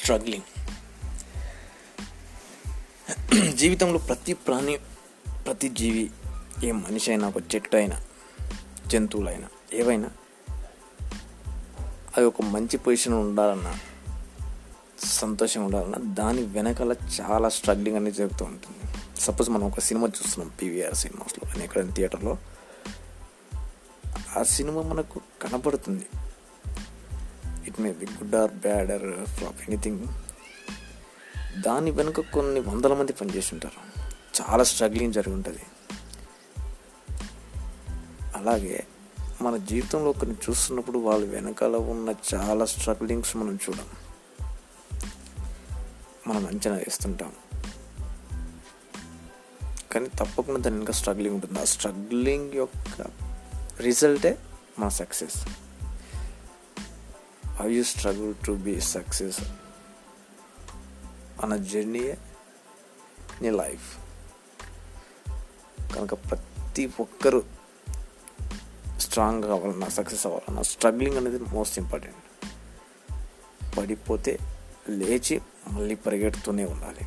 Struggling జీవితంలో ప్రతి ప్రాణి ప్రతి జీవి ఏ మనిషి అయినా ఒక చెట్టు అయినా జంతువులైనా ఏవైనా అవి ఒక మంచి పొజిషన్ ఉండాలన్నా సంతోషం ఉండాలన్నా దాని వెనకాల చాలా స్ట్రగ్లింగ్ అనేది జరుగుతూ ఉంటుంది. సపోజ్ మనం ఒక సినిమా చూస్తున్నాం పీవీఆర్ సినిమాస్లో అని ఎక్కడైనా థియేటర్లో. ఆ సినిమా మనకు కనపడుతుంది. It may be good or bad or flop anything దాని వెనుక కొన్ని వందల మంది పనిచేస్తుంటారు చాలా స్ట్రగ్లింగ్ జరిగి ఉంటుంది. అలాగే మన జీవితంలో కొన్ని చూస్తున్నప్పుడు వాళ్ళ వెనకాల ఉన్న చాలా స్ట్రగ్లింగ్స్ మనం చూడం. మనం అంచనా వేస్తుంటాం. కానీ తప్పకుండా దాని ఇంకా స్ట్రగ్లింగ్ ఉంటుంది. ఆ స్ట్రగ్లింగ్ యొక్క రిజల్టే మన success how you struggle to be success అన్న జర్నీయే నీ లైఫ్ కనుక ప్రతి ఒక్కరూ స్ట్రాంగ్ కావాలన్నా సక్సెస్ అవ్వాలన్నా స్ట్రగ్లింగ్ అనేది మోస్ట్ ఇంపార్టెంట్ పడిపోతే లేచి మళ్ళీ పరిగెడుతూనే ఉండాలి.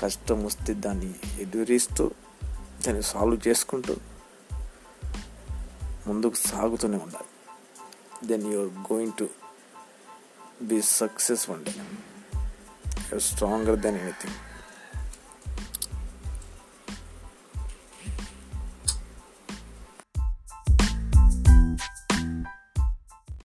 కష్టం వస్తే దాన్ని ఎదురిస్తూ దాన్ని సాల్వ్ చేసుకుంటూ ముందుకు సాగుతూనే ఉండాలి. then you're going to be successful. You're stronger than anything.